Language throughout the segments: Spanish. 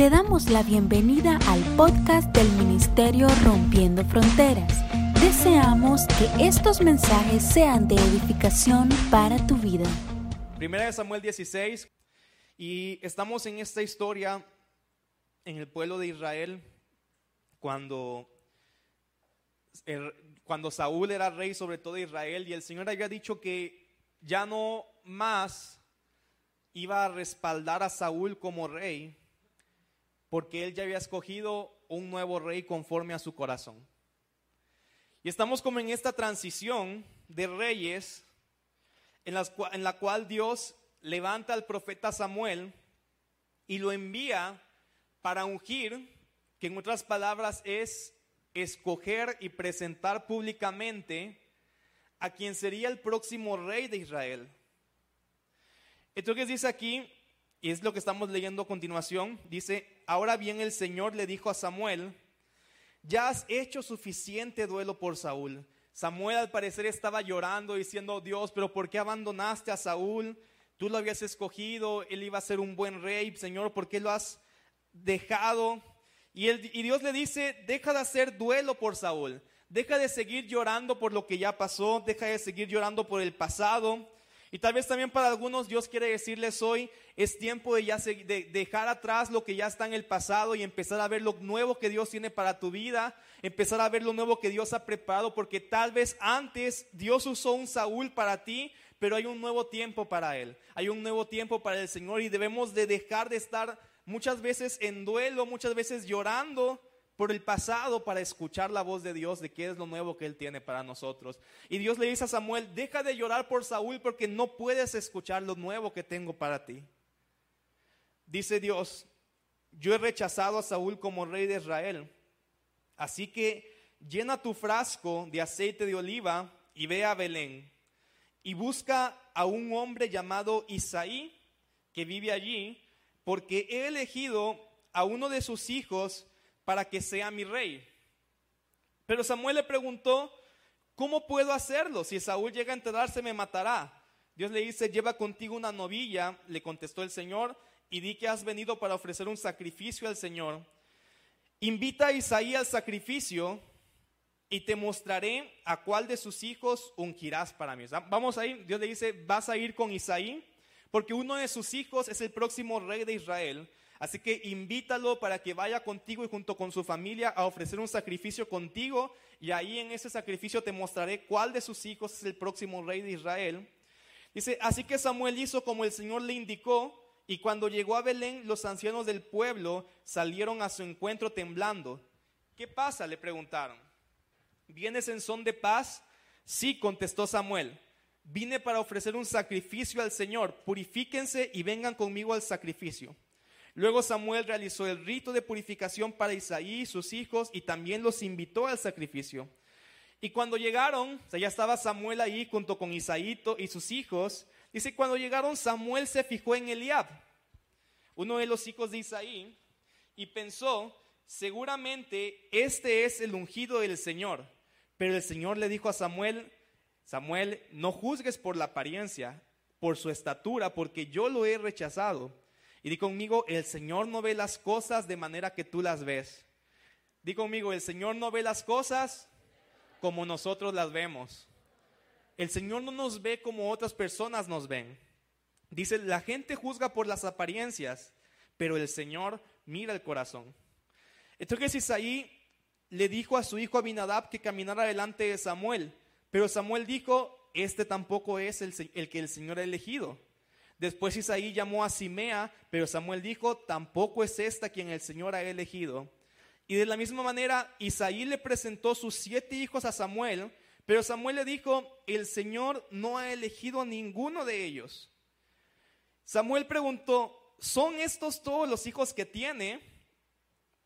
Te damos la bienvenida al podcast del Ministerio Rompiendo Fronteras. Deseamos que estos mensajes sean de edificación para tu vida. Primera de Samuel 16 y estamos en esta historia en el pueblo de Israel cuando, cuando Saúl era rey sobre todo Israel y el Señor había dicho que ya no más iba a respaldar a Saúl como rey porque él ya había escogido un nuevo rey conforme a su corazón. Y estamos como en esta transición de reyes en, la cual Dios levanta al profeta Samuel y lo envía para ungir, que en otras palabras es escoger y presentar públicamente a quien sería el próximo rey de Israel. Entonces dice aquí, y es lo que estamos leyendo a continuación, dice, ahora bien el Señor le dijo a Samuel, ya has hecho suficiente duelo por Saúl. Samuel al parecer estaba llorando diciendo, Dios, pero ¿por qué abandonaste a Saúl? Tú lo habías escogido, él iba a ser un buen rey, Señor, ¿por qué lo has dejado? Y, y Dios le dice, deja de hacer duelo por Saúl, deja de seguir llorando por lo que ya pasó, deja de seguir llorando por el pasado. Y tal vez también para algunos Dios quiere decirles hoy, es tiempo de ya de dejar atrás lo que ya está en el pasado y empezar a ver lo nuevo que Dios tiene para tu vida, empezar a ver lo nuevo que Dios ha preparado, porque tal vez antes Dios usó un Saúl para ti, pero hay un nuevo tiempo para él, hay un nuevo tiempo para el Señor y debemos de dejar de estar muchas veces en duelo, muchas veces llorando por el pasado para escuchar la voz de Dios de qué es lo nuevo que Él tiene para nosotros. Y Dios le dice a Samuel, deja de llorar por Saúl porque no puedes escuchar lo nuevo que tengo para ti. Dice Dios, yo he rechazado a Saúl como rey de Israel, así que llena tu frasco de aceite de oliva y ve a Belén y busca a un hombre llamado Isaí que vive allí, porque he elegido a uno de sus hijos para que sea mi rey. Pero Samuel le preguntó, ¿cómo puedo hacerlo? Si Saúl llega a enterarse me matará. Dios le dice, lleva contigo una novilla, le contestó el Señor, y di que has venido para ofrecer un sacrificio al Señor. Invita a Isaí al sacrificio y te mostraré a cuál de sus hijos ungirás para mí. Vamos a ir, Dios le dice, vas a ir con Isaí, porque uno de sus hijos es el próximo rey de Israel. Así que invítalo para que vaya contigo y junto con su familia a ofrecer un sacrificio contigo. Y ahí en ese sacrificio te mostraré cuál de sus hijos es el próximo rey de Israel. Dice, así que Samuel hizo como el Señor le indicó, y cuando llegó a Belén, los ancianos del pueblo salieron a su encuentro temblando. ¿Qué pasa? le preguntaron. ¿Vienes en son de paz? Sí, contestó Samuel. Vine para ofrecer un sacrificio al Señor. Purifíquense y vengan conmigo al sacrificio. Luego Samuel realizó el rito de purificación para Isaí y sus hijos y también los invitó al sacrificio. Y cuando llegaron, o ya estaba Samuel ahí junto con Isaíto y sus hijos. Dice, cuando llegaron, Samuel se fijó en Eliab, uno de los hijos de Isaí, y pensó, seguramente este es el ungido del Señor. Pero el Señor le dijo a Samuel, Samuel, no juzgues por la apariencia, por su estatura, porque yo lo he rechazado. Y di conmigo, el Señor no ve las cosas de manera que tú las ves. Di conmigo, el Señor no ve las cosas como nosotros las vemos. El Señor no nos ve como otras personas nos ven. Dice, la gente juzga por las apariencias, pero el Señor mira el corazón. Entonces Isaí le dijo a su hijo Abinadab que caminara delante de Samuel, pero Samuel dijo, este tampoco es el, que el Señor ha elegido. Después Isaí llamó a Simea, pero Samuel dijo, tampoco es esta quien el Señor ha elegido. Y de la misma manera, Isaí le presentó sus siete hijos a Samuel, pero Samuel le dijo, el Señor no ha elegido a ninguno de ellos. Samuel preguntó, ¿son estos todos los hijos que tiene?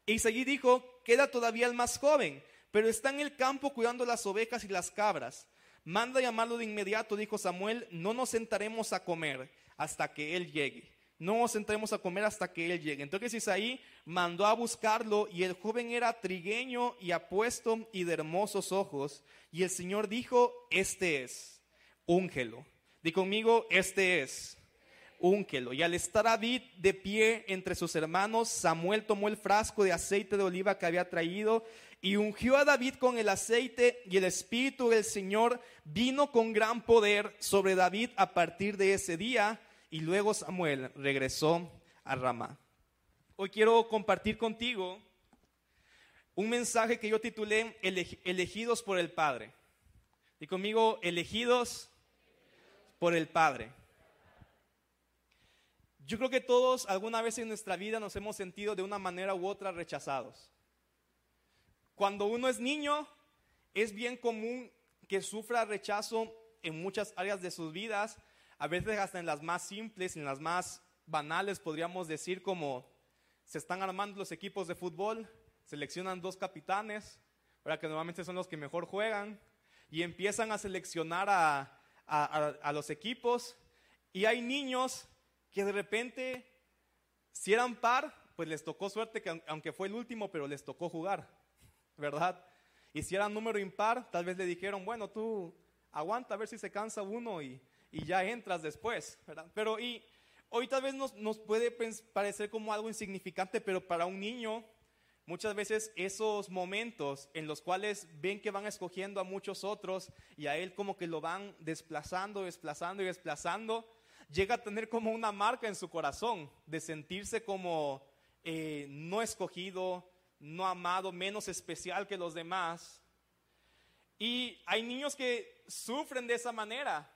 E Isaí dijo, queda todavía el más joven, pero está en el campo cuidando las ovejas y las cabras. Manda llamarlo de inmediato, dijo Samuel, no nos sentaremos a comer hasta que él llegue. No nos sentaremos a comer hasta que él llegue. Entonces Isaí mandó a buscarlo y el joven era trigueño y apuesto y de hermosos ojos. Y el Señor dijo, este es, úngelo. Di conmigo, este es, únquelo. Y al estar David de pie entre sus hermanos, Samuel tomó el frasco de aceite de oliva que había traído y ungió a David con el aceite y el espíritu del Señor vino con gran poder sobre David a partir de ese día y luego Samuel regresó a Ramá. Hoy quiero compartir contigo un mensaje que yo titulé Elegidos por el Padre. Y conmigo, elegidos por el Padre. Yo creo que todos alguna vez en nuestra vida nos hemos sentido de una manera u otra rechazados. Cuando uno es niño, es bien común que sufra rechazo en muchas áreas de sus vidas, a veces hasta en las más simples, en las más banales, podríamos decir, como se están armando los equipos de fútbol, seleccionan dos capitanes, que normalmente son los que mejor juegan, y empiezan a seleccionar a, a los equipos, y hay niños que de repente, si eran par, pues les tocó suerte, que aunque fue el último, pero les tocó jugar, ¿verdad? Y si eran número impar, tal vez le dijeron, bueno, tú aguanta a ver si se cansa uno y, y ya entras después, ¿verdad? Pero y hoy tal vez nos, nos puede parecer como algo insignificante, pero para un niño, muchas veces esos momentos en los cuales ven que van escogiendo a muchos otros y a él como que lo van desplazando, desplazando y desplazando, llega a tener como una marca en su corazón de sentirse como eh, no escogido, no amado, menos especial que los demás. Y hay niños que sufren de esa manera.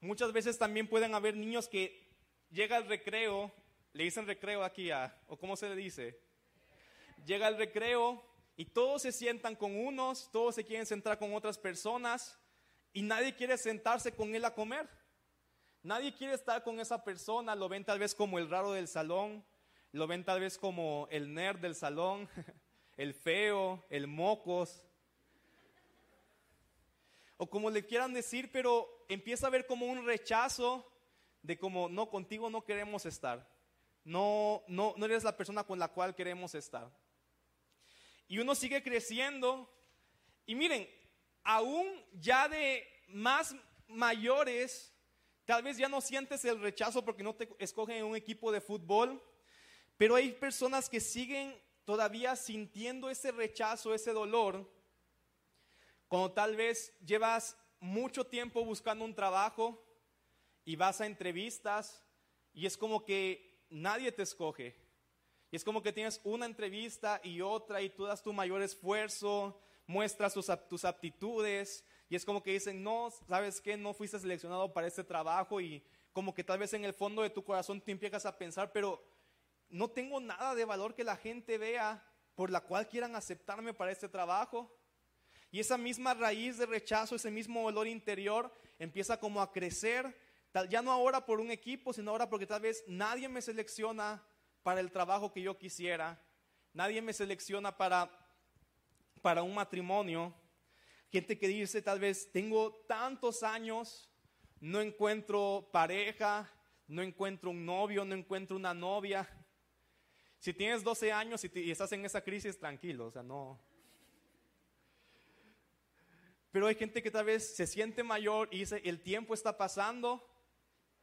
Muchas veces también pueden haber niños que llega el recreo, le dicen recreo aquí, a, o cómo se le dice, llega el recreo y todos se sientan con unos, todos se quieren sentar con otras personas y nadie quiere sentarse con él a comer. Nadie quiere estar con esa persona, lo ven tal vez como el raro del salón, lo ven tal vez como el nerd del salón, el feo, el mocos, o como le quieran decir, pero empieza a ver como un rechazo de como, no, contigo no queremos estar, no, no, no eres la persona con la cual queremos estar. Y uno sigue creciendo, y miren, aún ya de más mayores, Tal vez ya no sientes el rechazo porque no te escogen en un equipo de fútbol, pero hay personas que siguen todavía sintiendo ese rechazo, ese dolor, cuando tal vez llevas mucho tiempo buscando un trabajo y vas a entrevistas y es como que nadie te escoge. Y es como que tienes una entrevista y otra y tú das tu mayor esfuerzo, muestras tus, tus aptitudes y es como que dicen, no, ¿sabes qué? No fuiste seleccionado para este trabajo y como que tal vez en el fondo de tu corazón te empiezas a pensar, pero no tengo nada de valor que la gente vea por la cual quieran aceptarme para este trabajo. Y esa misma raíz de rechazo, ese mismo dolor interior empieza como a crecer, ya no ahora por un equipo, sino ahora porque tal vez nadie me selecciona para el trabajo que yo quisiera, nadie me selecciona para, para un matrimonio. Gente que dice tal vez, tengo tantos años, no encuentro pareja, no encuentro un novio, no encuentro una novia. Si tienes 12 años y, estás en esa crisis, tranquilo, o sea, no. Pero hay gente que tal vez se siente mayor y dice, el tiempo está pasando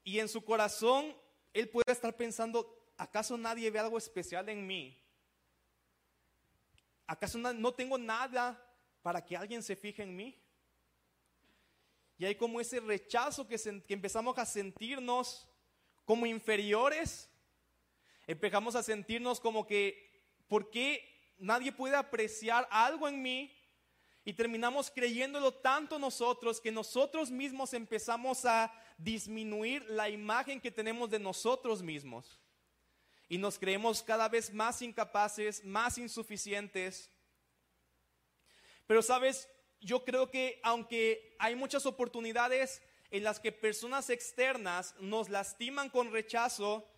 y en su corazón él puede estar pensando, ¿acaso nadie ve algo especial en mí? ¿Acaso no tengo nada para que alguien se fije en mí. Y hay como ese rechazo que, empezamos a sentirnos como inferiores. Empezamos a sentirnos como que, ¿por qué nadie puede apreciar algo en mí? Y terminamos creyéndolo tanto nosotros que nosotros mismos empezamos a disminuir la imagen que tenemos de nosotros mismos. Y nos creemos cada vez más incapaces, más insuficientes pero sabes, yo creo que aunque hay muchas oportunidades en las que personas externas nos lastiman con rechazo,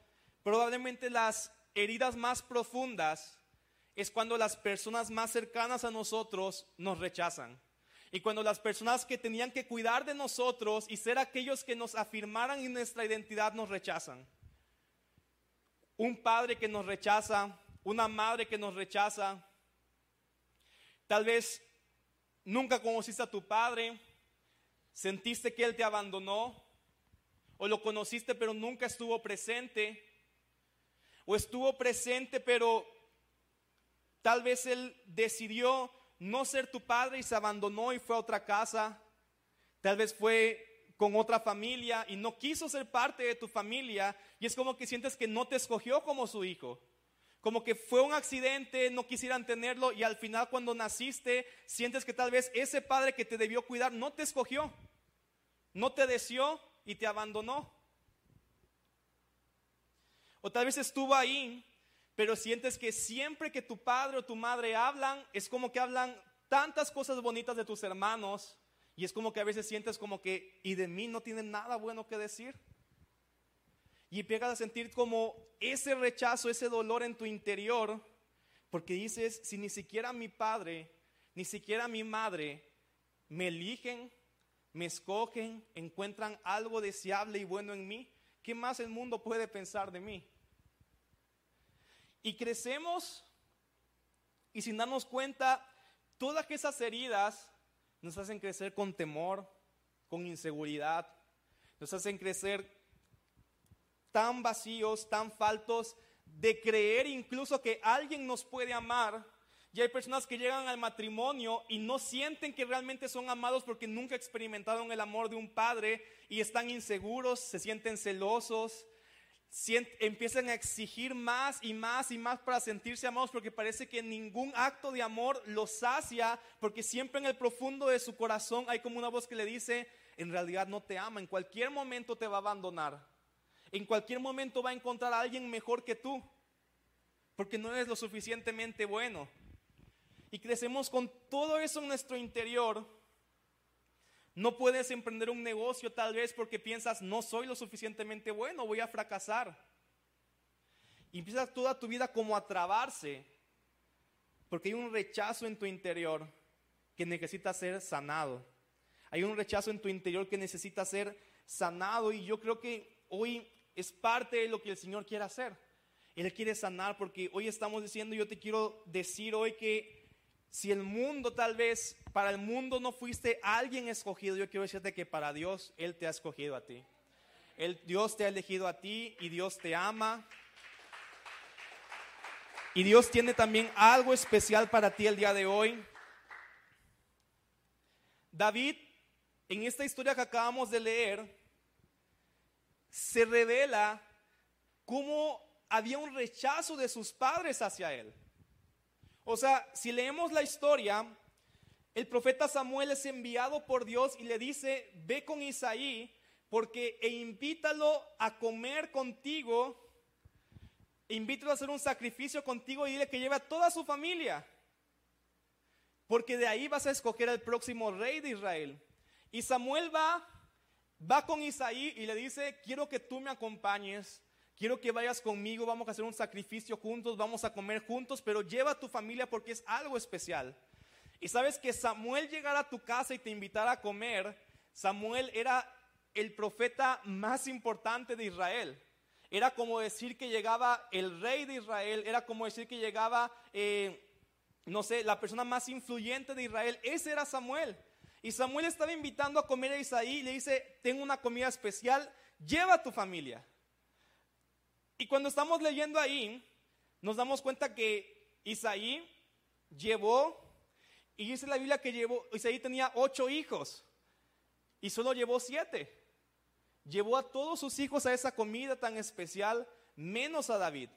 probablemente las heridas más profundas es cuando las personas más cercanas a nosotros nos rechazan. Y cuando las personas que tenían que cuidar de nosotros y ser aquellos que nos afirmaran en nuestra identidad nos rechazan. Un padre que nos rechaza, una madre que nos rechaza. Tal vez Nunca conociste a tu padre, sentiste que él te abandonó, o lo conociste pero nunca estuvo presente, o estuvo presente pero tal vez él decidió no ser tu padre y se abandonó y fue a otra casa, tal vez fue con otra familia y no quiso ser parte de tu familia y es como que sientes que no te escogió como su hijo. Como que fue un accidente, no quisieran tenerlo y al final cuando naciste sientes que tal vez ese padre que te debió cuidar no te escogió, no te deseó y te abandonó. O tal vez estuvo ahí, pero sientes que siempre que tu padre o tu madre hablan, es como que hablan tantas cosas bonitas de tus hermanos y es como que a veces sientes como que, y de mí no tienen nada bueno que decir. Y empiezas a sentir como ese rechazo, ese dolor en tu interior, porque dices, si ni siquiera mi padre, ni siquiera mi madre me eligen, me escogen, encuentran algo deseable y bueno en mí, ¿qué más el mundo puede pensar de mí? Y crecemos y sin darnos cuenta, todas esas heridas nos hacen crecer con temor, con inseguridad, nos hacen crecer tan vacíos, tan faltos de creer incluso que alguien nos puede amar. Y hay personas que llegan al matrimonio y no sienten que realmente son amados porque nunca experimentaron el amor de un padre y están inseguros, se sienten celosos, empiezan a exigir más y más y más para sentirse amados porque parece que ningún acto de amor los sacia porque siempre en el profundo de su corazón hay como una voz que le dice, en realidad no te ama, en cualquier momento te va a abandonar, en cualquier momento va a encontrar a alguien mejor que tú porque no eres lo suficientemente bueno. Y crecemos con todo eso en nuestro interior no puedes emprender un negocio tal vez porque piensas, no soy lo suficientemente bueno, voy a fracasar. Y empiezas toda tu vida como a trabarse, porque hay un rechazo en tu interior que necesita ser sanado. Hay un rechazo en tu interior que necesita ser sanado y yo creo que hoy es parte de lo que el Señor quiere hacer. Él quiere sanar porque hoy estamos diciendo, yo te quiero decir hoy que si el mundo tal vez, para el mundo no fuiste alguien escogido, yo quiero decirte que para Dios Él te ha escogido a ti. Dios te ha elegido a ti y Dios te ama. Y Dios tiene también algo especial para ti el día de hoy. David, en esta historia que acabamos de leer, se revela cómo había un rechazo de sus padres hacia él. O sea, si leemos la historia, el profeta Samuel es enviado por Dios y le dice, ve con Isaí porque e invítalo a comer contigo, e invítalo a hacer un sacrificio contigo y dile que lleve a toda su familia, porque de ahí vas a escoger al próximo rey de Israel. Y Samuel va, va con Isaí y le dice, quiero que tú me acompañes quiero que vayas conmigo, vamos a hacer un sacrificio juntos, vamos a comer juntos, pero lleva a tu familia porque es algo especial. Y sabes que Samuel llegara a tu casa y te invitara a comer, Samuel era el profeta más importante de Israel. Era como decir que llegaba el rey de Israel, era como decir que llegaba, eh, no sé, la persona más influyente de Israel. Ese era Samuel. Y Samuel estaba invitando a comer a Isaí y le dice, tengo una comida especial, lleva a tu familia. Y cuando estamos leyendo ahí, nos damos cuenta que Isaí llevó, y dice la Biblia que llevó, Isaí tenía ocho hijos y solo llevó siete. Llevó a todos sus hijos a esa comida tan especial, menos a David.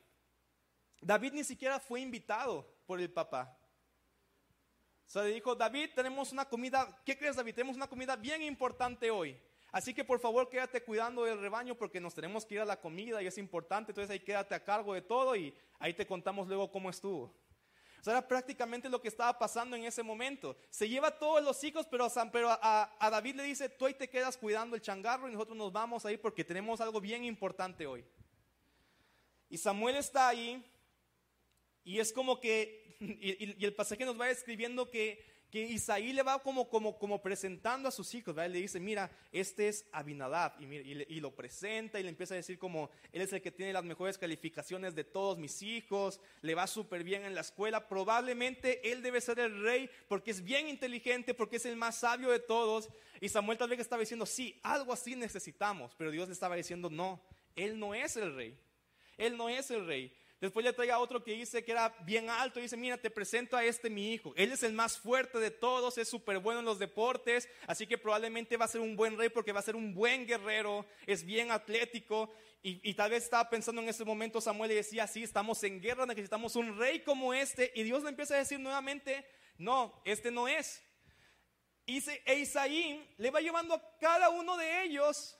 David ni siquiera fue invitado por el papá. O sea, le dijo, David, tenemos una comida, ¿qué crees David? Tenemos una comida bien importante hoy. Así que por favor quédate cuidando del rebaño porque nos tenemos que ir a la comida y es importante. Entonces ahí quédate a cargo de todo y ahí te contamos luego cómo estuvo. O sea, era prácticamente lo que estaba pasando en ese momento. Se lleva a todos los hijos, pero, a, a David le dice, tú ahí te quedas cuidando el changarro y nosotros nos vamos ahí porque tenemos algo bien importante hoy. Y Samuel está ahí y es como que, y, el pasaje nos va escribiendo que que Isaí le va como, como, como presentando a sus hijos, ¿verdad? le dice, mira, este es Abinadab, y, y, lo presenta y le empieza a decir como, él es el que tiene las mejores calificaciones de todos mis hijos, le va súper bien en la escuela, probablemente él debe ser el rey porque es bien inteligente, porque es el más sabio de todos, y Samuel tal vez estaba diciendo, sí, algo así necesitamos, pero Dios le estaba diciendo, no, él no es el rey, él no es el rey. Después le traiga otro que dice que era bien alto dice, mira, te presento a este mi hijo. Él es el más fuerte de todos, es súper bueno en los deportes, así que probablemente va a ser un buen rey porque va a ser un buen guerrero, es bien atlético. Y, tal vez estaba pensando en ese momento Samuel y decía, sí, estamos en guerra, necesitamos un rey como este. Y Dios le empieza a decir nuevamente, no, este no es. Y e Isaí le va llevando a cada uno de ellos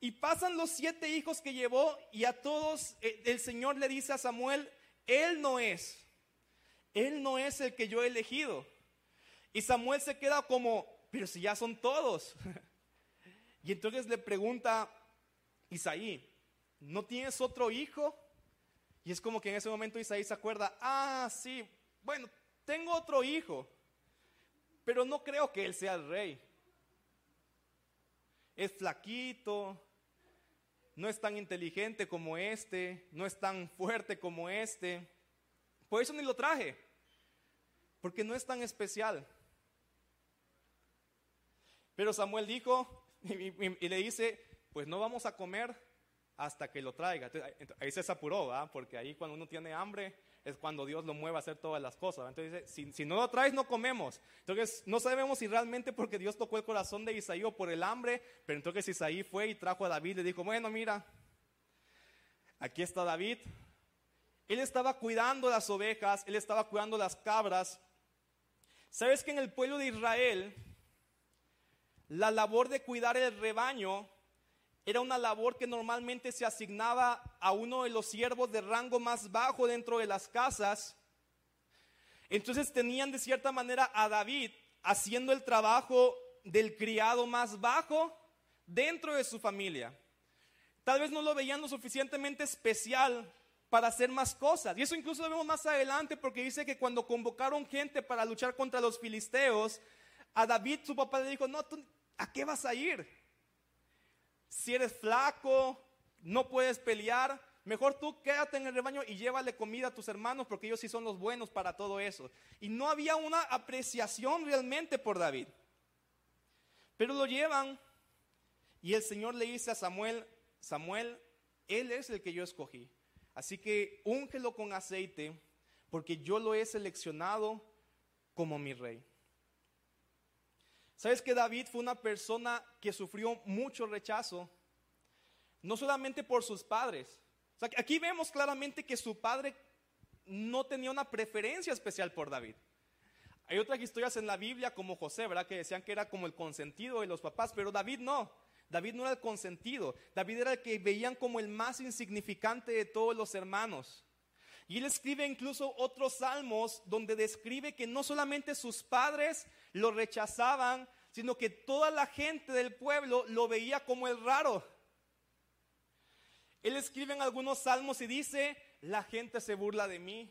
y pasan los siete hijos que llevó y a todos eh, el Señor le dice a Samuel, Él no es, Él no es el que yo he elegido. Y Samuel se queda como, pero si ya son todos. y entonces le pregunta Isaí, ¿no tienes otro hijo? Y es como que en ese momento Isaí se acuerda, ah, sí, bueno, tengo otro hijo, pero no creo que él sea el rey. Es flaquito, no es tan inteligente como este, no es tan fuerte como este. Por eso ni lo traje, porque no es tan especial. Pero Samuel dijo y, le dice, pues no vamos a comer hasta que lo traiga. ahí se apuró, porque ahí cuando uno tiene hambre, es cuando Dios lo mueve a hacer todas las cosas. Entonces dice, si, no lo traes, no comemos. Entonces no sabemos si realmente porque Dios tocó el corazón de Isaí o por el hambre, pero entonces Isaí fue y trajo a David y le dijo, bueno, mira, aquí está David. Él estaba cuidando las ovejas, él estaba cuidando las cabras. ¿Sabes que en el pueblo de Israel la labor de cuidar el rebaño era una labor que normalmente se asignaba a uno de los siervos de rango más bajo dentro de las casas. Entonces tenían de cierta manera a David haciendo el trabajo del criado más bajo dentro de su familia. Tal vez no lo veían lo suficientemente especial para hacer más cosas. Y eso incluso lo vemos más adelante porque dice que cuando convocaron gente para luchar contra los filisteos, a David su papá le dijo, no, ¿a qué vas a ir? Si eres flaco, no puedes pelear, mejor tú quédate en el rebaño y llévale comida a tus hermanos porque ellos sí son los buenos para todo eso. Y no había una apreciación realmente por David. Pero lo llevan y el Señor le dice a Samuel, Samuel, Él es el que yo escogí. Así que úngelo con aceite porque yo lo he seleccionado como mi rey. ¿Sabes que David fue una persona que sufrió mucho rechazo? No solamente por sus padres. aquí vemos claramente que su padre no tenía una preferencia especial por David. Hay otras historias en la Biblia como José, ¿verdad? Que decían que era como el consentido de los papás, pero David no. David no era el consentido. David era el que veían como el más insignificante de todos los hermanos. Y él escribe incluso otros salmos donde describe que no solamente sus padres lo rechazaban, sino que toda la gente del pueblo lo veía como el raro. Él escribe en algunos salmos y dice, la gente se burla de mí,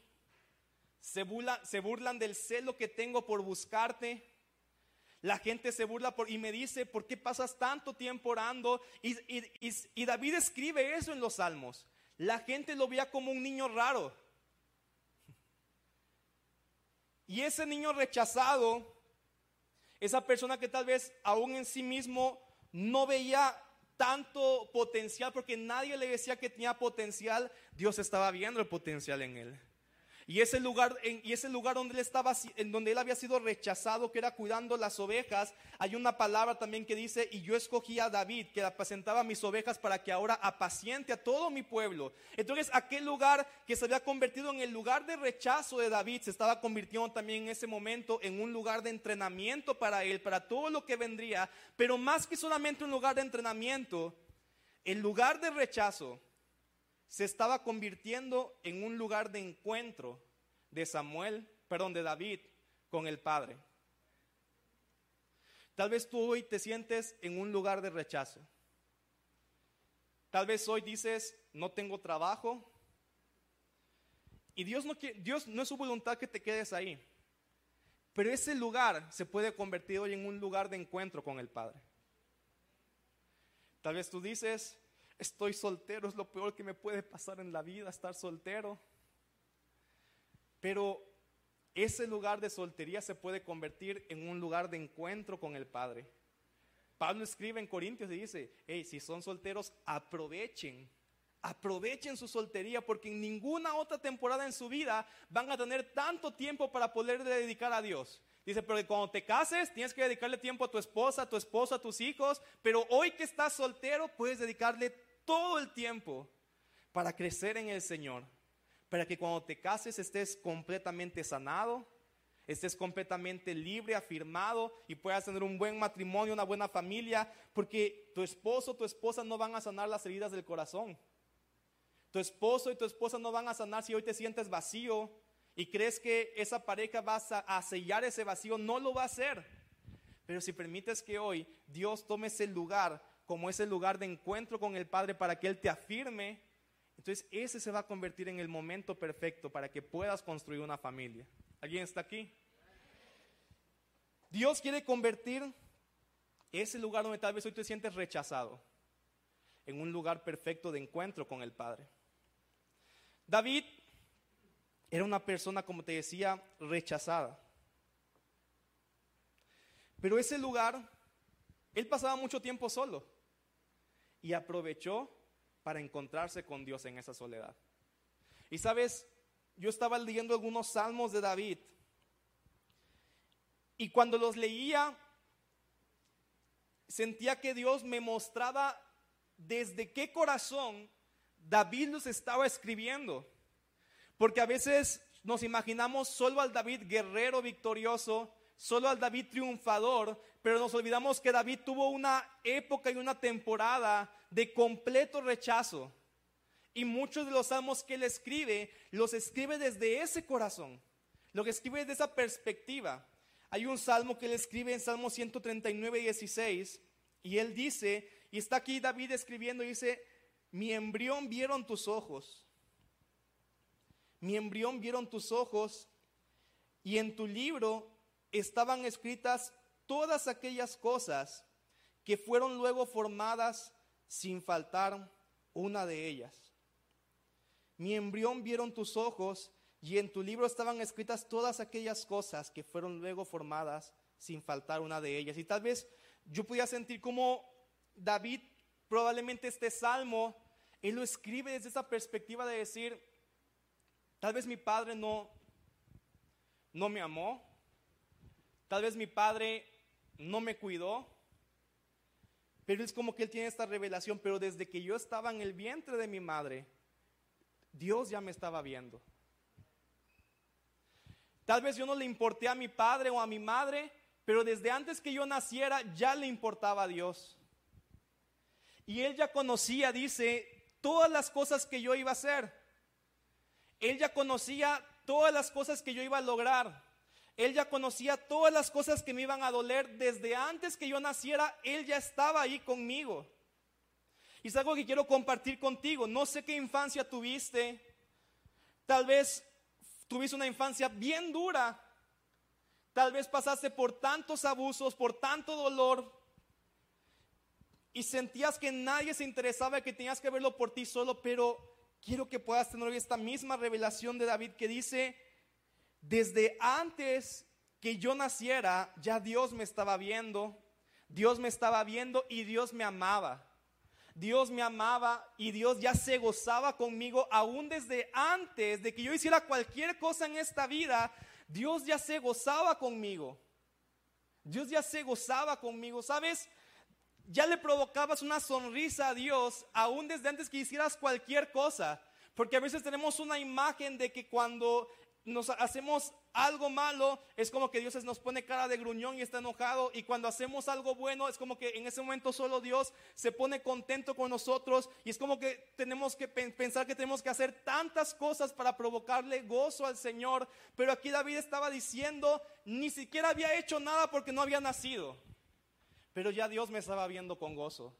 se, se burlan del celo que tengo por buscarte. La gente se burla por, y me dice, ¿por qué pasas tanto tiempo orando? Y, y David escribe eso en los salmos. La gente lo veía como un niño raro. Y ese niño rechazado, esa persona que tal vez aún en sí mismo no veía tanto potencial porque nadie le decía que tenía potencial, Dios estaba viendo el potencial en él. Y ese lugar, y ese lugar donde él estaba, en donde él había sido rechazado, que era cuidando las ovejas, hay una palabra también que dice, y yo escogí a David, que apacentaba mis ovejas para que ahora apaciente a todo mi pueblo. Entonces, aquel lugar que se había convertido en el lugar de rechazo de David, se estaba convirtiendo también en ese momento en un lugar de entrenamiento para él, para todo lo que vendría, pero más que solamente un lugar de entrenamiento, el lugar de rechazo se estaba convirtiendo en un lugar de encuentro de Samuel, perdón, de David con el Padre. Tal vez tú hoy te sientes en un lugar de rechazo. Tal vez hoy dices, no tengo trabajo. Y Dios no, Dios no es su voluntad que te quedes ahí. Pero ese lugar se puede convertir hoy en un lugar de encuentro con el Padre. Tal vez tú dices, estoy soltero, es lo peor que me puede pasar en la vida, estar soltero. Pero ese lugar de soltería se puede convertir en un lugar de encuentro con el Padre. Pablo escribe en Corintios y dice, hey, si son solteros, aprovechen, aprovechen su soltería porque en ninguna otra temporada en su vida van a tener tanto tiempo para poder dedicar a Dios. Dice, pero cuando te cases tienes que dedicarle tiempo a tu esposa, a tu esposo, a tus hijos, pero hoy que estás soltero puedes dedicarle todo el tiempo para crecer en el Señor, para que cuando te cases estés completamente sanado, estés completamente libre, afirmado y puedas tener un buen matrimonio, una buena familia, porque tu esposo, tu esposa no van a sanar las heridas del corazón. Tu esposo y tu esposa no van a sanar si hoy te sientes vacío y crees que esa pareja va a sellar ese vacío, no lo va a hacer. Pero si permites que hoy Dios tome ese lugar como ese lugar de encuentro con el Padre para que Él te afirme, entonces ese se va a convertir en el momento perfecto para que puedas construir una familia. ¿Alguien está aquí? Dios quiere convertir ese lugar donde tal vez hoy te sientes rechazado en un lugar perfecto de encuentro con el Padre. David era una persona, como te decía, rechazada. Pero ese lugar, él pasaba mucho tiempo solo y aprovechó para encontrarse con Dios en esa soledad. Y sabes, yo estaba leyendo algunos salmos de David y cuando los leía, sentía que Dios me mostraba desde qué corazón David los estaba escribiendo. Porque a veces nos imaginamos solo al David guerrero victorioso, solo al David triunfador, pero nos olvidamos que David tuvo una época y una temporada de completo rechazo. Y muchos de los salmos que él escribe, los escribe desde ese corazón, lo que escribe desde esa perspectiva. Hay un salmo que él escribe en Salmo 139, 16, y él dice, y está aquí David escribiendo, y dice, mi embrión vieron tus ojos, mi embrión vieron tus ojos, y en tu libro estaban escritas todas aquellas cosas que fueron luego formadas sin faltar una de ellas. Mi embrión vieron tus ojos y en tu libro estaban escritas todas aquellas cosas que fueron luego formadas sin faltar una de ellas. Y tal vez yo podía sentir como David, probablemente este salmo, él lo escribe desde esa perspectiva de decir, tal vez mi padre no, no me amó, tal vez mi padre no me cuidó, pero es como que él tiene esta revelación, pero desde que yo estaba en el vientre de mi madre, Dios ya me estaba viendo. Tal vez yo no le importé a mi padre o a mi madre, pero desde antes que yo naciera ya le importaba a Dios. Y él ya conocía, dice, todas las cosas que yo iba a hacer. Él ya conocía todas las cosas que yo iba a lograr. Él ya conocía todas las cosas que me iban a doler. Desde antes que yo naciera, Él ya estaba ahí conmigo. Y es algo que quiero compartir contigo. No sé qué infancia tuviste. Tal vez tuviste una infancia bien dura. Tal vez pasaste por tantos abusos, por tanto dolor. Y sentías que nadie se interesaba, que tenías que verlo por ti solo. Pero quiero que puedas tener esta misma revelación de David que dice, desde antes que yo naciera, ya Dios me estaba viendo. Dios me estaba viendo y Dios me amaba. Dios me amaba y Dios ya se gozaba conmigo aún desde antes de que yo hiciera cualquier cosa en esta vida. Dios ya se gozaba conmigo. Dios ya se gozaba conmigo. ¿Sabes? Ya le provocabas una sonrisa a Dios aún desde antes que hicieras cualquier cosa. Porque a veces tenemos una imagen de que cuando nos hacemos algo malo, es como que Dios nos pone cara de gruñón y está enojado. Y cuando hacemos algo bueno, es como que en ese momento solo Dios se pone contento con nosotros. Y es como que tenemos que pensar que tenemos que hacer tantas cosas para provocarle gozo al Señor. Pero aquí David estaba diciendo, ni siquiera había hecho nada porque no había nacido. Pero ya Dios me estaba viendo con gozo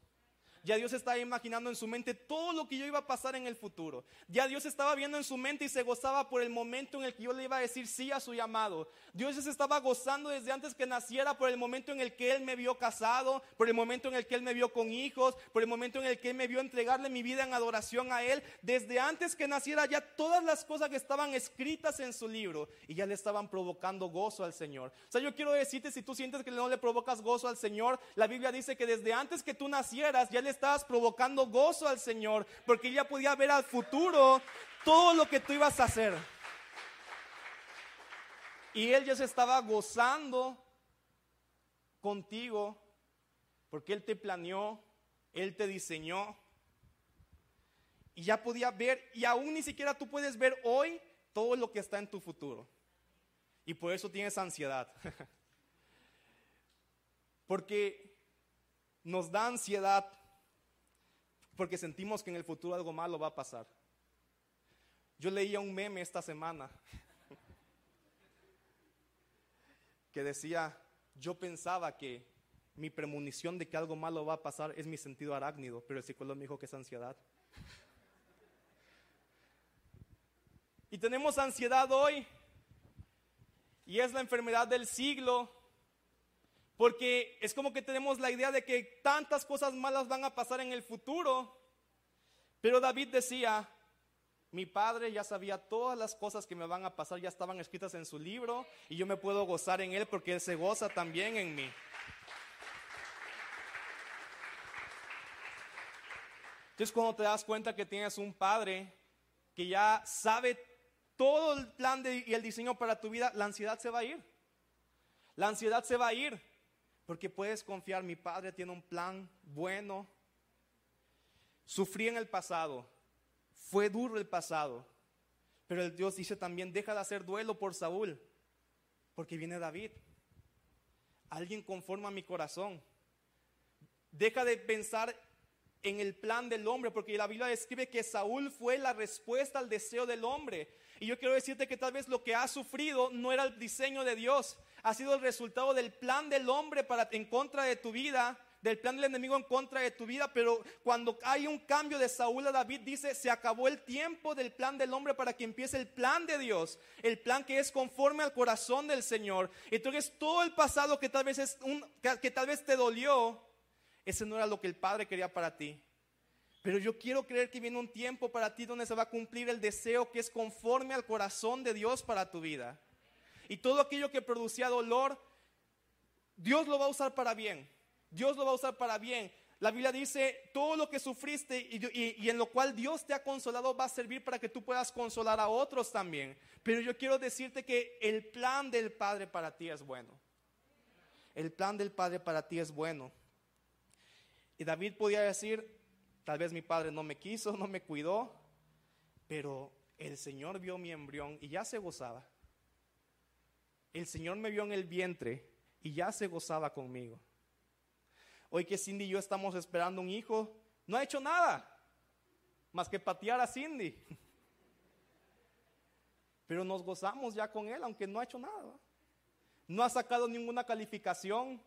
ya Dios estaba imaginando en su mente todo lo que yo iba a pasar en el futuro. Ya Dios estaba viendo en su mente y se gozaba por el momento en el que yo le iba a decir sí a su llamado. Dios se estaba gozando desde antes que naciera por el momento en el que Él me vio casado, por el momento en el que Él me vio con hijos, por el momento en el que Él me vio entregarle mi vida en adoración a Él. Desde antes que naciera ya todas las cosas que estaban escritas en su libro y ya le estaban provocando gozo al Señor. O sea, yo quiero decirte, si tú sientes que no le provocas gozo al Señor, la Biblia dice que desde antes que tú nacieras ya le estabas provocando gozo al Señor, porque ya podía ver al futuro todo lo que tú ibas a hacer. Y Él ya se estaba gozando contigo, porque Él te planeó, Él te diseñó. Y ya podía ver, y aún ni siquiera tú puedes ver hoy todo lo que está en tu futuro. Y por eso tienes ansiedad. porque nos da ansiedad porque sentimos que en el futuro algo malo va a pasar. Yo leía un meme esta semana que decía, yo pensaba que mi premonición de que algo malo va a pasar es mi sentido arácnido, pero el psicólogo me dijo que es ansiedad. Y tenemos ansiedad hoy, y es la enfermedad del siglo, porque es como que tenemos la idea de que tantas cosas malas van a pasar en el futuro. Pero David decía, mi padre ya sabía todas las cosas que me van a pasar, ya estaban escritas en su libro y yo me puedo gozar en él porque él se goza también en mí. Entonces cuando te das cuenta que tienes un padre que ya sabe todo el plan y el diseño para tu vida, la ansiedad se va a ir. La ansiedad se va a ir. Porque puedes confiar, mi padre tiene un plan bueno. Sufrí en el pasado, fue duro el pasado, pero el Dios dice también, deja de hacer duelo por Saúl, porque viene David. Alguien conforma mi corazón. Deja de pensar en el plan del hombre, porque la Biblia describe que Saúl fue la respuesta al deseo del hombre. Y yo quiero decirte que tal vez lo que has sufrido no era el diseño de Dios, ha sido el resultado del plan del hombre para en contra de tu vida, del plan del enemigo en contra de tu vida, pero cuando hay un cambio de Saúl a David dice, se acabó el tiempo del plan del hombre para que empiece el plan de Dios, el plan que es conforme al corazón del Señor. Entonces todo el pasado que tal vez es un que tal vez te dolió, ese no era lo que el Padre quería para ti. Pero yo quiero creer que viene un tiempo para ti donde se va a cumplir el deseo que es conforme al corazón de Dios para tu vida. Y todo aquello que producía dolor, Dios lo va a usar para bien. Dios lo va a usar para bien. La Biblia dice, todo lo que sufriste y, en lo cual Dios te ha consolado va a servir para que tú puedas consolar a otros también. Pero yo quiero decirte que el plan del Padre para ti es bueno. El plan del Padre para ti es bueno. Y David podía decir, tal vez mi padre no me quiso, no me cuidó, pero el Señor vio mi embrión y ya se gozaba el Señor me vio en el vientre y ya se gozaba conmigo. Hoy que Cindy y yo estamos esperando un hijo, no ha hecho nada más que patear a Cindy. Pero nos gozamos ya con él, aunque no ha hecho nada. No ha sacado ninguna calificación,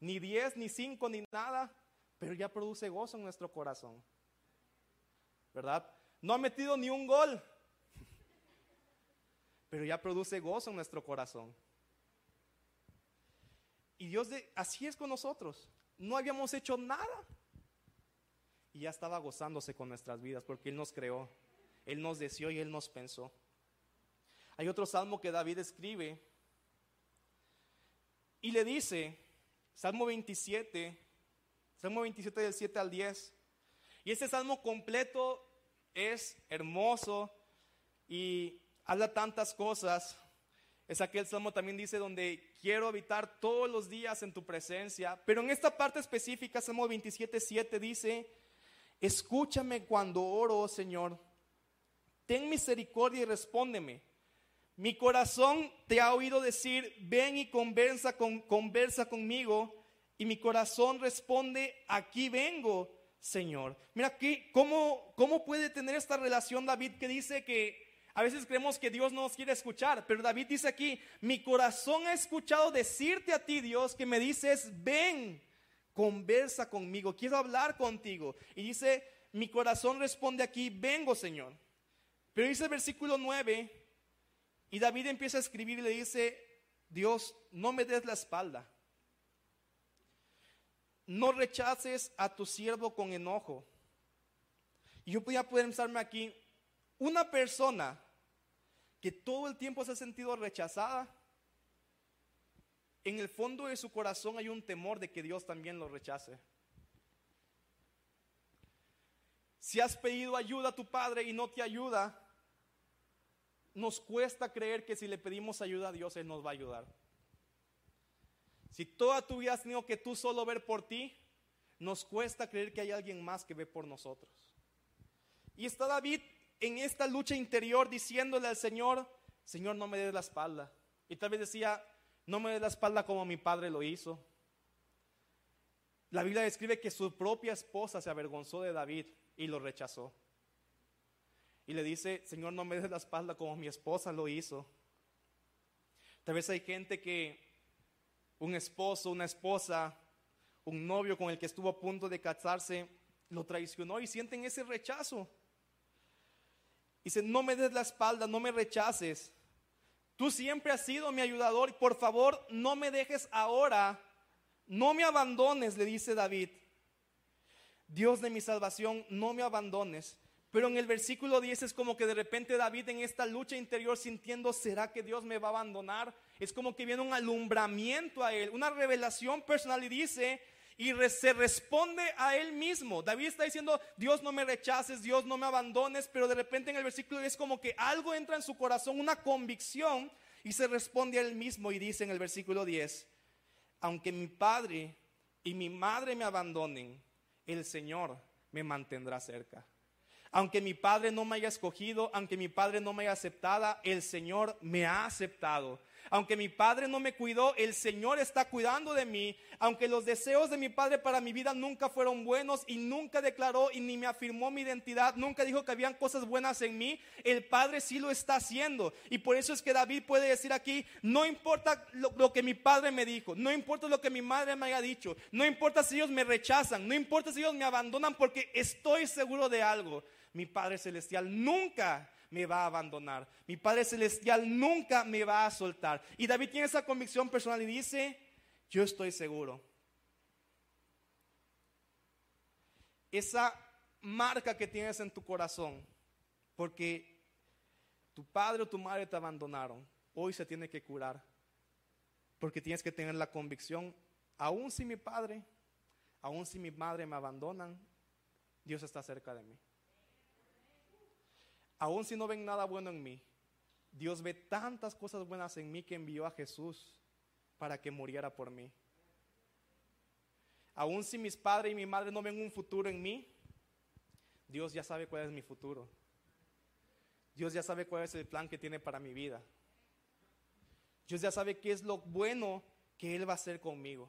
ni 10, ni 5, ni nada, pero ya produce gozo en nuestro corazón. ¿Verdad? No ha metido ni un gol, pero ya produce gozo en nuestro corazón. Y Dios de, así es con nosotros. No habíamos hecho nada. Y ya estaba gozándose con nuestras vidas porque Él nos creó, Él nos deseó y Él nos pensó. Hay otro salmo que David escribe y le dice, Salmo 27, Salmo 27 del 7 al 10. Y este salmo completo es hermoso y habla tantas cosas. Es aquel salmo también dice donde quiero habitar todos los días en tu presencia. Pero en esta parte específica, Salmo 27, 7 dice, escúchame cuando oro, oh Señor. Ten misericordia y respóndeme. Mi corazón te ha oído decir, ven y conversa, con, conversa conmigo. Y mi corazón responde, aquí vengo, Señor. Mira aquí, ¿cómo, ¿cómo puede tener esta relación David que dice que a veces creemos que Dios no nos quiere escuchar, pero David dice aquí, mi corazón ha escuchado decirte a ti, Dios, que me dices, ven, conversa conmigo, quiero hablar contigo. Y dice, mi corazón responde aquí, vengo Señor. Pero dice el versículo 9, y David empieza a escribir y le dice, Dios, no me des la espalda. No rechaces a tu siervo con enojo. Y yo podía pensarme aquí, una persona que todo el tiempo se ha sentido rechazada, en el fondo de su corazón hay un temor de que Dios también lo rechace. Si has pedido ayuda a tu padre y no te ayuda, nos cuesta creer que si le pedimos ayuda a Dios, Él nos va a ayudar. Si toda tu vida has tenido que tú solo ver por ti, nos cuesta creer que hay alguien más que ve por nosotros. Y está David en esta lucha interior diciéndole al Señor, Señor, no me des la espalda. Y tal vez decía, no me des la espalda como mi padre lo hizo. La Biblia describe que su propia esposa se avergonzó de David y lo rechazó. Y le dice, Señor, no me des la espalda como mi esposa lo hizo. Tal vez hay gente que un esposo, una esposa, un novio con el que estuvo a punto de casarse, lo traicionó y sienten ese rechazo. Dice, no me des la espalda, no me rechaces. Tú siempre has sido mi ayudador y por favor no me dejes ahora, no me abandones, le dice David. Dios de mi salvación, no me abandones. Pero en el versículo 10 es como que de repente David en esta lucha interior sintiendo, ¿será que Dios me va a abandonar? Es como que viene un alumbramiento a él, una revelación personal y dice, y se responde a él mismo. David está diciendo, Dios no me rechaces, Dios no me abandones, pero de repente en el versículo 10 es como que algo entra en su corazón, una convicción, y se responde a él mismo y dice en el versículo 10, aunque mi padre y mi madre me abandonen, el Señor me mantendrá cerca. Aunque mi padre no me haya escogido, aunque mi padre no me haya aceptada, el Señor me ha aceptado. Aunque mi padre no me cuidó, el Señor está cuidando de mí. Aunque los deseos de mi padre para mi vida nunca fueron buenos y nunca declaró y ni me afirmó mi identidad, nunca dijo que habían cosas buenas en mí, el Padre sí lo está haciendo. Y por eso es que David puede decir aquí, no importa lo, que mi padre me dijo, no importa lo que mi madre me haya dicho, no importa si ellos me rechazan, no importa si ellos me abandonan porque estoy seguro de algo mi Padre Celestial nunca me va a abandonar. Mi Padre Celestial nunca me va a soltar. Y David tiene esa convicción personal y dice, yo estoy seguro. Esa marca que tienes en tu corazón, porque tu padre o tu madre te abandonaron, hoy se tiene que curar. Porque tienes que tener la convicción, aun si mi padre, aun si mi madre me abandonan, Dios está cerca de mí aun si no ven nada bueno en mí, Dios ve tantas cosas buenas en mí que envió a Jesús para que muriera por mí. Aun si mis padres y mi madre no ven un futuro en mí, Dios ya sabe cuál es mi futuro. Dios ya sabe cuál es el plan que tiene para mi vida. Dios ya sabe qué es lo bueno que Él va a hacer conmigo.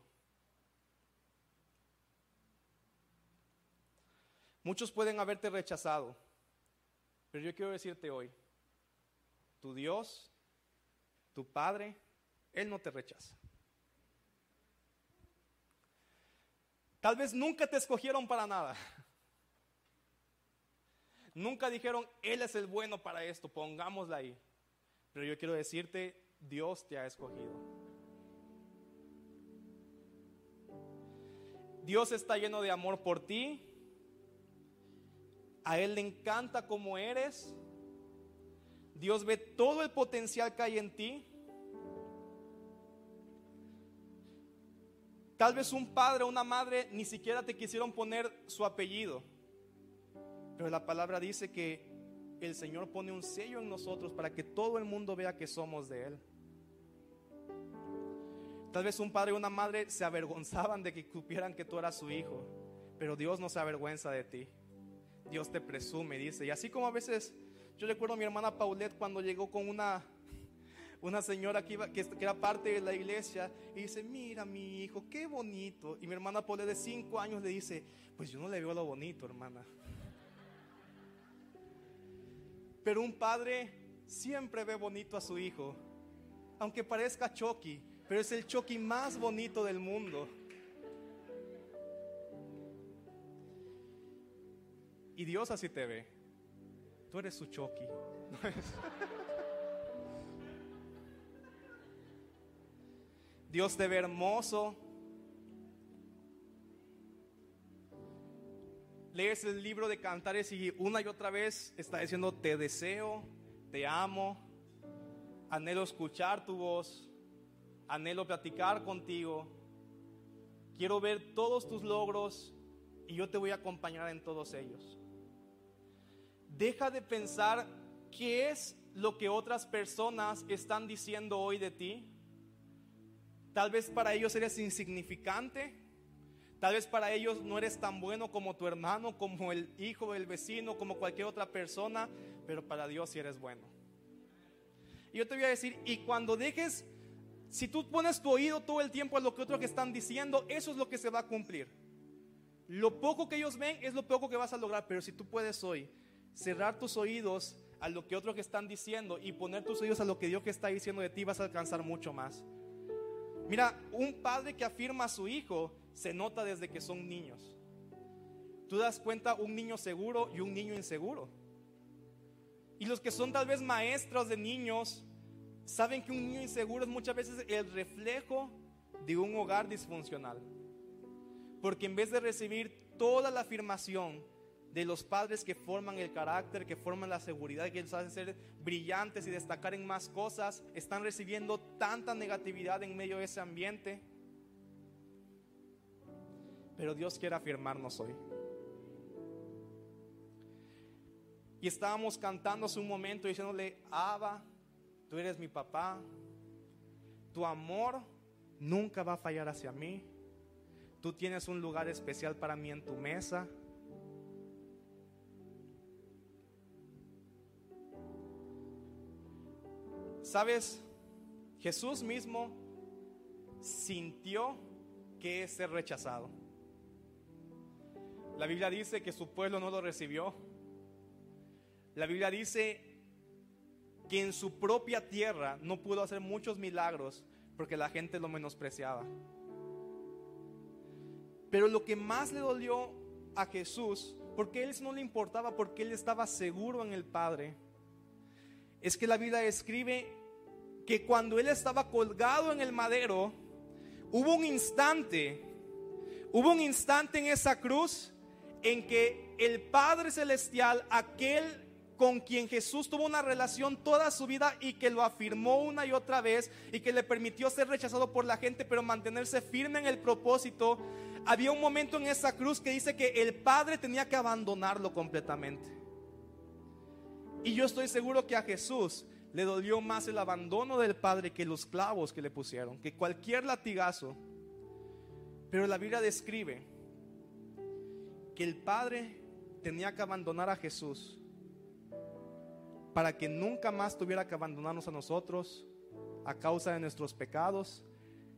Muchos pueden haberte rechazado. Pero yo quiero decirte hoy, tu Dios, tu Padre, Él no te rechaza. Tal vez nunca te escogieron para nada. Nunca dijeron, Él es el bueno para esto, pongámosla ahí. Pero yo quiero decirte, Dios te ha escogido. Dios está lleno de amor por ti a Él le encanta como eres. Dios ve todo el potencial que hay en ti. Tal vez un padre o una madre ni siquiera te quisieron poner su apellido. Pero la palabra dice que el Señor pone un sello en nosotros para que todo el mundo vea que somos de Él. Tal vez un padre o una madre se avergonzaban de que supieran que tú eras su hijo, pero Dios no se avergüenza de ti. Dios te presume, dice. Y así como a veces, yo recuerdo a mi hermana Paulette cuando llegó con una, una señora que, iba, que, era parte de la iglesia y dice, mira mi hijo, qué bonito. Y mi hermana Paulette de cinco años le dice, pues yo no le veo lo bonito, hermana. Pero un padre siempre ve bonito a su hijo, aunque parezca Chucky, pero es el Chucky más bonito del mundo. Y Dios así te ve. Tú eres su choqui. Dios te ve hermoso. Lees el libro de Cantares y una y otra vez está diciendo, te deseo, te amo, anhelo escuchar tu voz, anhelo platicar contigo, quiero ver todos tus logros y yo te voy a acompañar en todos ellos. Deja de pensar qué es lo que otras personas están diciendo hoy de ti. Tal vez para ellos eres insignificante. Tal vez para ellos no eres tan bueno como tu hermano, como el hijo del vecino, como cualquier otra persona, pero para Dios sí eres bueno. Y yo te voy a decir, y cuando dejes, si tú pones tu oído todo el tiempo a lo que otros están diciendo, eso es lo que se va a cumplir. Lo poco que ellos ven es lo poco que vas a lograr, pero si tú puedes hoy cerrar tus oídos a lo que otros están diciendo y poner tus oídos a lo que Dios que está diciendo de ti, vas a alcanzar mucho más. Mira, un padre que afirma a su hijo se nota desde que son niños. Tú das cuenta un niño seguro y un niño inseguro. Y los que son tal vez maestros de niños saben que un niño inseguro es muchas veces el reflejo de un hogar disfuncional. Porque en vez de recibir toda la afirmación de los padres que forman el carácter, que forman la seguridad, que les hacen ser brillantes y destacar en más cosas, están recibiendo tanta negatividad en medio de ese ambiente. Pero Dios quiere afirmarnos hoy. Y estábamos cantando hace un momento diciéndole, Abba, tú eres mi papá, tu amor nunca va a fallar hacia mí, tú tienes un lugar especial para mí en tu mesa. ¿Sabes? Jesús mismo sintió que ser rechazado. La Biblia dice que su pueblo no lo recibió. La Biblia dice que en su propia tierra no pudo hacer muchos milagros porque la gente lo menospreciaba. Pero lo que más le dolió a Jesús, porque a él no le importaba, porque él estaba seguro en el Padre, es que la Biblia escribe que cuando él estaba colgado en el madero, hubo un instante, hubo un instante en esa cruz en que el Padre Celestial, aquel con quien Jesús tuvo una relación toda su vida y que lo afirmó una y otra vez y que le permitió ser rechazado por la gente, pero mantenerse firme en el propósito, había un momento en esa cruz que dice que el Padre tenía que abandonarlo completamente. Y yo estoy seguro que a Jesús le dolió más el abandono del Padre que los clavos que le pusieron, que cualquier latigazo. Pero la Biblia describe que el Padre tenía que abandonar a Jesús para que nunca más tuviera que abandonarnos a nosotros a causa de nuestros pecados,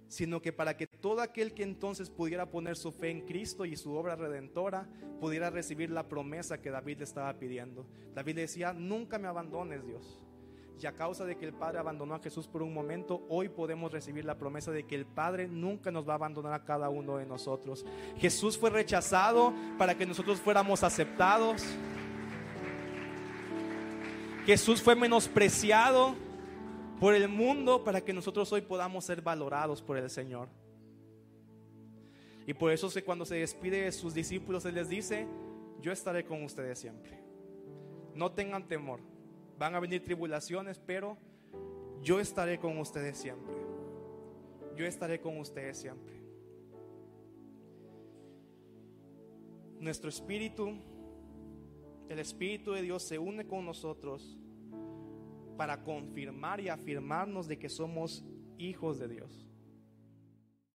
sino que para que todo aquel que entonces pudiera poner su fe en Cristo y su obra redentora, pudiera recibir la promesa que David le estaba pidiendo. David decía, nunca me abandones Dios. Y a causa de que el Padre abandonó a Jesús por un momento, hoy podemos recibir la promesa de que el Padre nunca nos va a abandonar a cada uno de nosotros. Jesús fue rechazado para que nosotros fuéramos aceptados. Jesús fue menospreciado por el mundo para que nosotros hoy podamos ser valorados por el Señor. Y por eso cuando se despide de sus discípulos, Él les dice, yo estaré con ustedes siempre. No tengan temor. Van a venir tribulaciones, pero yo estaré con ustedes siempre. Yo estaré con ustedes siempre. Nuestro espíritu, el espíritu de Dios se une con nosotros para confirmar y afirmarnos de que somos hijos de Dios.